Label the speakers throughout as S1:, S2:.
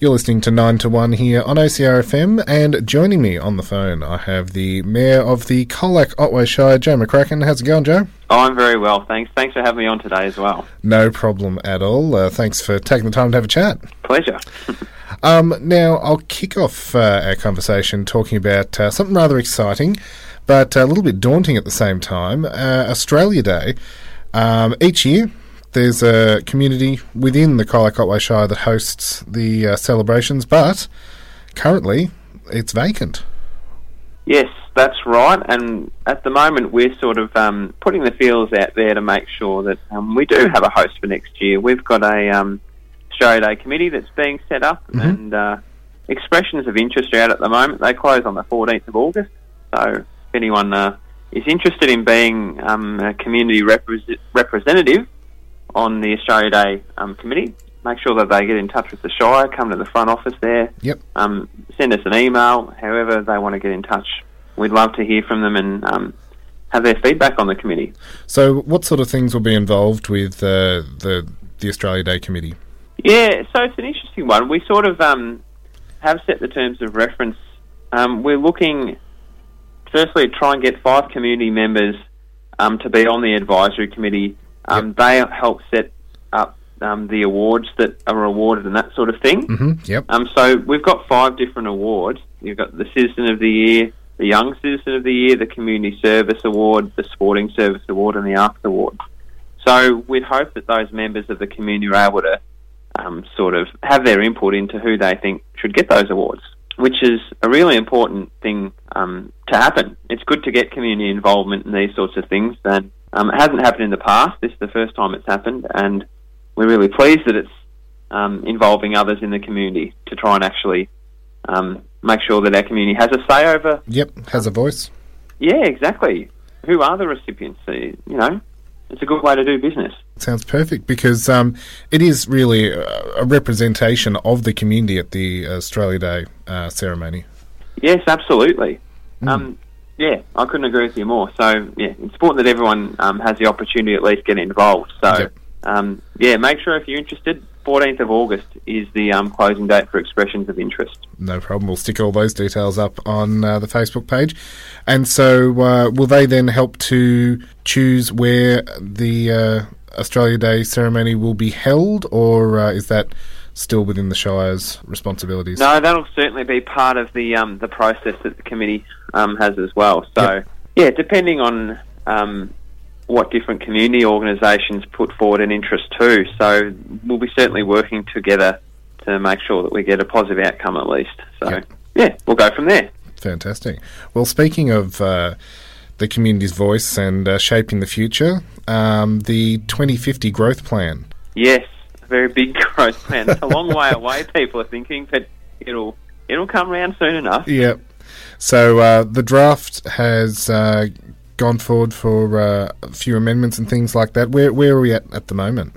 S1: You're listening to 9 to 1 here on OCRFM, and joining me on the phone, I have the Mayor of the Colac Otway Shire, Joe McCracken. How's it going, Joe?
S2: Oh, I'm very well, thanks. Thanks for having me on today as well.
S1: No problem at all. Uh, thanks for taking the time to have a chat.
S2: Pleasure.
S1: um, now, I'll kick off uh, our conversation talking about uh, something rather exciting, but a little bit daunting at the same time uh, Australia Day. Um, each year, there's a community within the Colac Otway Shire that hosts the uh, celebrations, but currently it's vacant.
S2: Yes, that's right. And at the moment, we're sort of um, putting the feelers out there to make sure that um, we do have a host for next year. We've got a um, Australia Day committee that's being set up, mm-hmm. and uh, expressions of interest are out at the moment. They close on the 14th of August, so if anyone uh, is interested in being um, a community repre- representative on the Australia Day um, committee. Make sure that they get in touch with the Shire, come to the front office there.
S1: Yep.
S2: Um, send us an email, however they want to get in touch. We'd love to hear from them and um, have their feedback on the committee.
S1: So, what sort of things will be involved with uh, the the Australia Day committee?
S2: Yeah, so it's an interesting one. We sort of um, have set the terms of reference. Um, we're looking, firstly, to try and get five community members um, to be on the advisory committee um, yep. They help set up um, the awards that are awarded and that sort of thing.
S1: Mm-hmm. Yep.
S2: Um, so we've got five different awards. You've got the Citizen of the Year, the Young Citizen of the Year, the Community Service Award, the Sporting Service Award, and the Arts Award. So we'd hope that those members of the community are able to um, sort of have their input into who they think should get those awards, which is a really important thing um, to happen. It's good to get community involvement in these sorts of things, and um, it hasn't happened in the past. This is the first time it's happened, and we're really pleased that it's um, involving others in the community to try and actually um, make sure that our community has a say over.
S1: Yep, has a voice.
S2: Yeah, exactly. Who are the recipients? You know, it's a good way to do business.
S1: Sounds perfect because um, it is really a representation of the community at the Australia Day uh, ceremony.
S2: Yes, absolutely. Mm. Yeah, I couldn't agree with you more. So, yeah, it's important that everyone um, has the opportunity to at least get involved. So, yep. um, yeah, make sure if you're interested, 14th of August is the um, closing date for expressions of interest.
S1: No problem. We'll stick all those details up on uh, the Facebook page. And so, uh, will they then help to choose where the uh, Australia Day ceremony will be held, or uh, is that still within the Shire's responsibilities?
S2: No, that'll certainly be part of the um, the process that the committee um, has as well. So, yep. yeah, depending on um, what different community organisations put forward an interest too. So, we'll be certainly working together to make sure that we get a positive outcome at least. So, yep. yeah, we'll go from there.
S1: Fantastic. Well, speaking of uh, the community's voice and uh, shaping the future, um, the 2050 growth plan.
S2: Yes, very big growth plan. It's a long way away, people are thinking, but it'll it'll come around soon enough.
S1: Yep. So uh, the draft has uh, gone forward for uh, a few amendments and things like that. Where where are we at at the moment?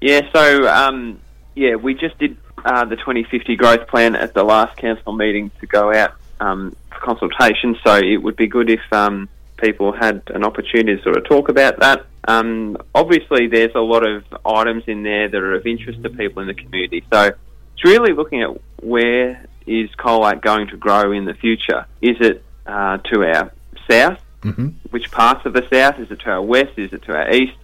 S2: Yeah, so um, yeah, we just did uh, the 2050 growth plan at the last council meeting to go out um, for consultation. So it would be good if um, people had an opportunity to sort of talk about that. Um, obviously, there's a lot of items in there that are of interest to people in the community. So it's really looking at where is Colac going to grow in the future? Is it uh, to our south?
S1: Mm-hmm.
S2: Which parts of the south? Is it to our west? Is it to our east?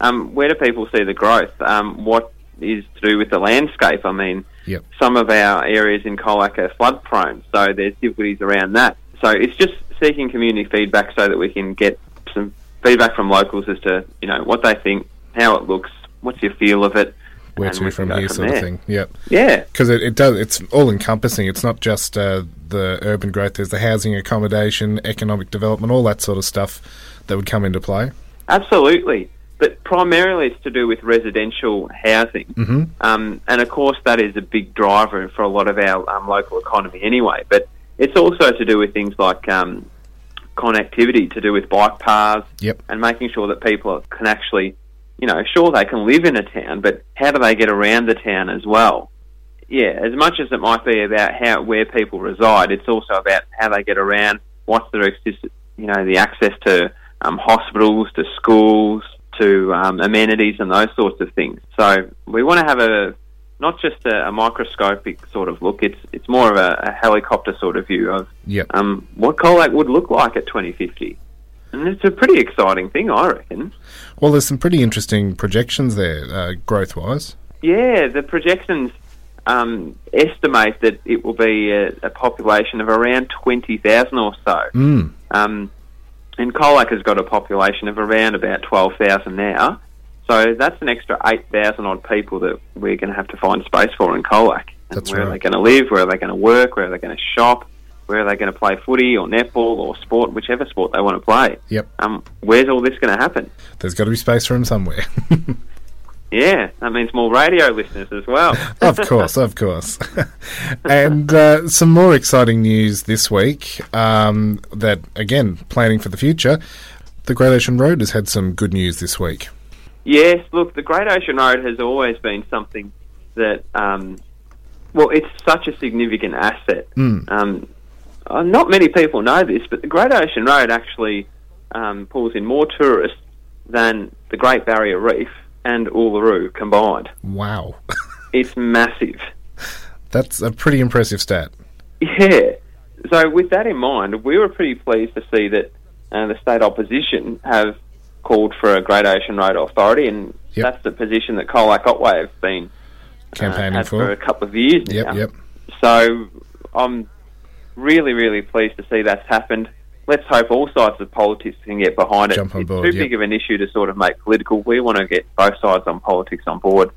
S2: Um, where do people see the growth? Um, what is to do with the landscape? I mean,
S1: yep.
S2: some of our areas in Colac are flood prone, so there's difficulties around that. So it's just seeking community feedback so that we can get some feedback from locals as to you know what they think, how it looks, what's your feel of it,
S1: where to from here, from sort there. of thing. Yep.
S2: Yeah.
S1: Because it, it, does. It's all encompassing. It's not just uh, the urban growth. There's the housing, accommodation, economic development, all that sort of stuff that would come into play.
S2: Absolutely. But primarily, it's to do with residential housing,
S1: mm-hmm.
S2: um, and of course, that is a big driver for a lot of our um, local economy anyway. But it's also to do with things like um, connectivity, to do with bike paths,
S1: yep.
S2: and making sure that people can actually you know, sure they can live in a town, but how do they get around the town as well? Yeah, as much as it might be about how where people reside, it's also about how they get around. What's their you know the access to um, hospitals, to schools, to um, amenities, and those sorts of things. So we want to have a not just a, a microscopic sort of look. It's it's more of a, a helicopter sort of view of
S1: Yep.
S2: um, what Colac would look like at 2050. And it's a pretty exciting thing, I reckon.
S1: Well, there's some pretty interesting projections there, uh, growth wise.
S2: Yeah, the projections um, estimate that it will be a, a population of around 20,000 or so.
S1: Mm.
S2: Um, and Colac has got a population of around about 12,000 now. So that's an extra 8,000 odd people that we're going to have to find space for in Colac. And
S1: That's
S2: where are they going to live? Where are they going to work? Where are they going to shop? Where are they going to play footy or netball or sport, whichever sport they want to play?
S1: Yep.
S2: Um, where's all this going to happen?
S1: There's got to be space for him somewhere.
S2: Yeah, that means more radio listeners as well.
S1: of course, of course. and uh, some more exciting news this week um, that, again, planning for the future. The Great Ocean Road has had some good news this week.
S2: Yes, look, the Great Ocean Road has always been something that, um, well, it's such a significant asset.
S1: Mm.
S2: Um, uh, not many people know this, but the Great Ocean Road actually um, pulls in more tourists than the Great Barrier Reef and Uluru combined.
S1: Wow.
S2: It's massive.
S1: That's a pretty impressive stat.
S2: Yeah. So with that in mind, we were pretty pleased to see that uh, the state opposition have called for a Great Ocean Road Authority, and
S1: Yep.
S2: that's the position that Colac Otway have been uh,
S1: Campaigning
S2: had
S1: for.
S2: for a couple of years now.
S1: Yep, yep.
S2: So I'm really, really pleased to see that's happened. Let's hope all sides of politics can get behind it.
S1: Jump on
S2: it's
S1: board,
S2: too
S1: yep.
S2: big of an issue to sort of make political. We want to get both sides on politics on board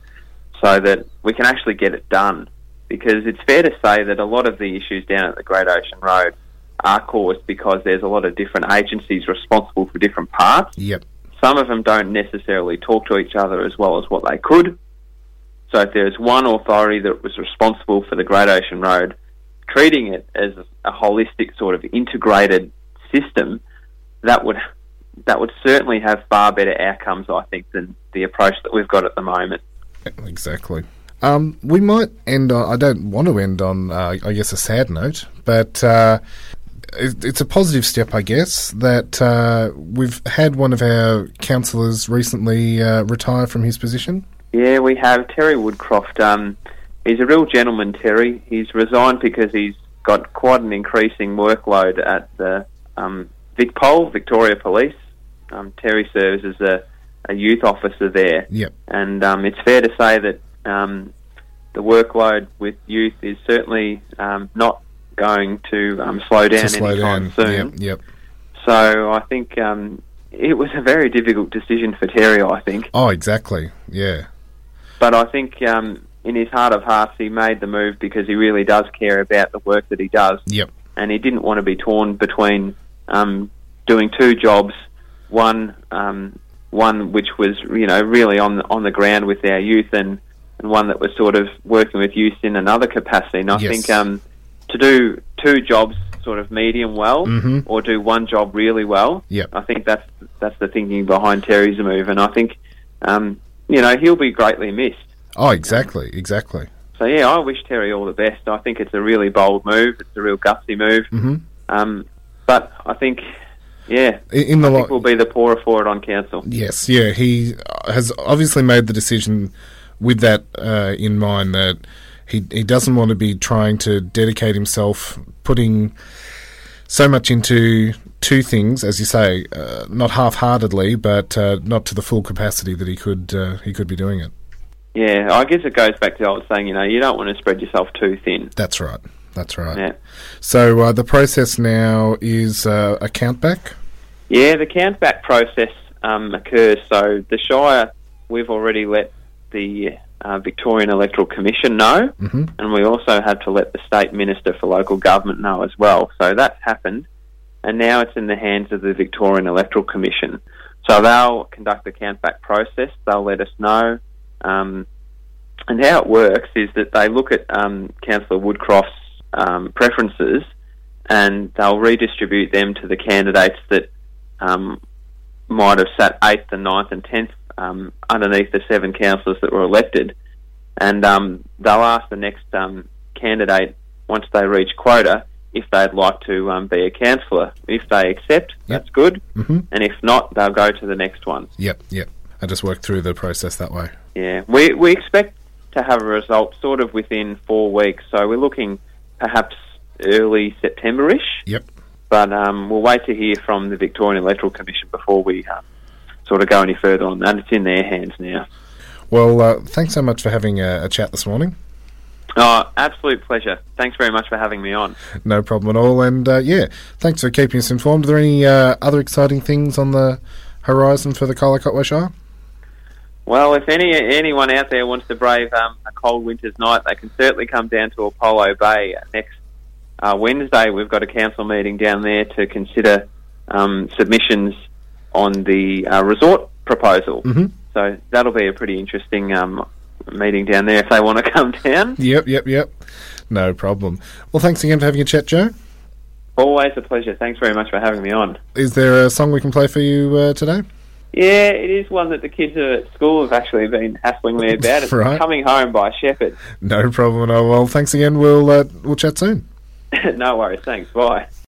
S2: so that we can actually get it done. Because it's fair to say that a lot of the issues down at the Great Ocean Road are caused because there's a lot of different agencies responsible for different parts.
S1: Yep.
S2: Some of them don't necessarily talk to each other as well as what they could. So if there's one authority that was responsible for the Great Ocean Road, treating it as a holistic sort of integrated system, that would that would certainly have far better outcomes, I think, than the approach that we've got at the moment.
S1: Exactly. Um, we might end on. I don't want to end on, uh, I guess, a sad note, but uh, it's a positive step, I guess, that uh, we've had one of our councillors recently uh, retire from his position.
S2: Yeah, we have Terry Woodcroft. Um, he's a real gentleman, Terry. He's resigned because he's got quite an increasing workload at the um, VicPol, Victoria Police. Um, Terry serves as a, a youth officer there,
S1: Yep.
S2: and um, it's fair to say that um, the workload with youth is certainly um, not going to um, slow down
S1: to slow
S2: anytime
S1: down.
S2: soon.
S1: Yep. Yep.
S2: So I think um, it was a very difficult decision for Terry. I think.
S1: Oh, exactly. Yeah.
S2: But I think um, in his heart of hearts, he made the move because he really does care about the work that he does,
S1: Yep.
S2: and he didn't want to be torn between um, doing two jobs, one um, one which was you know really on on the ground with our youth, and, and one that was sort of working with youth in another capacity. And I
S1: Yes.
S2: think um, to do two jobs sort of medium well,
S1: Mhm.
S2: or do one job really well,
S1: Yep.
S2: I think that's that's the thinking behind Terry's move, and I think um, you know he'll be greatly missed.
S1: Oh, exactly. Exactly.
S2: So yeah, I wish Terry all the best. I think it's a really bold move. It's a real gutsy move.
S1: hmm
S2: Um, but I think, yeah,
S1: In, the
S2: I think we'll be the poorer for it on council.
S1: Yes, yeah, he has obviously made the decision with that uh, in mind that he he doesn't want to be trying to dedicate himself, putting so much into two things, as you say, uh, not half-heartedly, but uh, not to the full capacity that he could uh, he could be doing it.
S2: Yeah, I guess it goes back to the old saying, you know, you don't want to spread yourself too thin.
S1: That's right. That's right.
S2: Yeah.
S1: So uh, the process now is uh, a countback.
S2: Yeah, the countback process um, occurs. So the Shire, we've already let the uh, Victorian Electoral Commission know,
S1: hmm
S2: and we also had to let the State Minister for Local Government know as well. So that's happened, and now it's in the hands of the Victorian Electoral Commission. So they'll conduct the countback process. They'll let us know. Um, and how it works is that they look at um, Councillor Woodcroft's um, preferences and they'll redistribute them to the candidates that um, might have sat 8th and 9th and 10th um, underneath the seven councillors that were elected. And um, they'll ask the next um, candidate, once they reach quota, if they'd like to um, be a councillor. If they accept, that's good.
S1: hmm
S2: And if not, they'll go to the next one.
S1: Yep. Yep. I just work through the process that way.
S2: Yeah, we we expect to have a result sort of within four weeks. So we're looking perhaps early September-ish.
S1: Yep.
S2: But um, we'll wait to hear from the Victorian Electoral Commission before we um, sort of go any further on that. It's in their hands now.
S1: Well, uh, thanks so much for having a, a chat this morning.
S2: Oh, absolute pleasure. Thanks very much for having me on.
S1: No problem at all. And uh, yeah, thanks for keeping us informed. Are there any uh, other exciting things on the horizon for the Colac Otway Shire?
S2: Well, if any anyone out there wants to brave um, a cold winter's night, they can certainly come down to Apollo Bay next uh, Wednesday. We've got a council meeting down there to consider um, submissions on the uh, resort proposal.
S1: Mm-hmm.
S2: So that'll be a pretty interesting um, meeting down there if they want to come down.
S1: Yep, yep, yep. No problem. Well, thanks again for having a chat, Joe.
S2: Always a pleasure. Thanks very much for having me on.
S1: Is there a song we can play for you uh, today?
S2: Yeah, it is one that the kids at school have actually been hassling me about. It's
S1: Right.
S2: coming home by Sheppard.
S1: No problem at all. Well, thanks again. We'll uh, we'll chat soon.
S2: no worries. Thanks. Bye.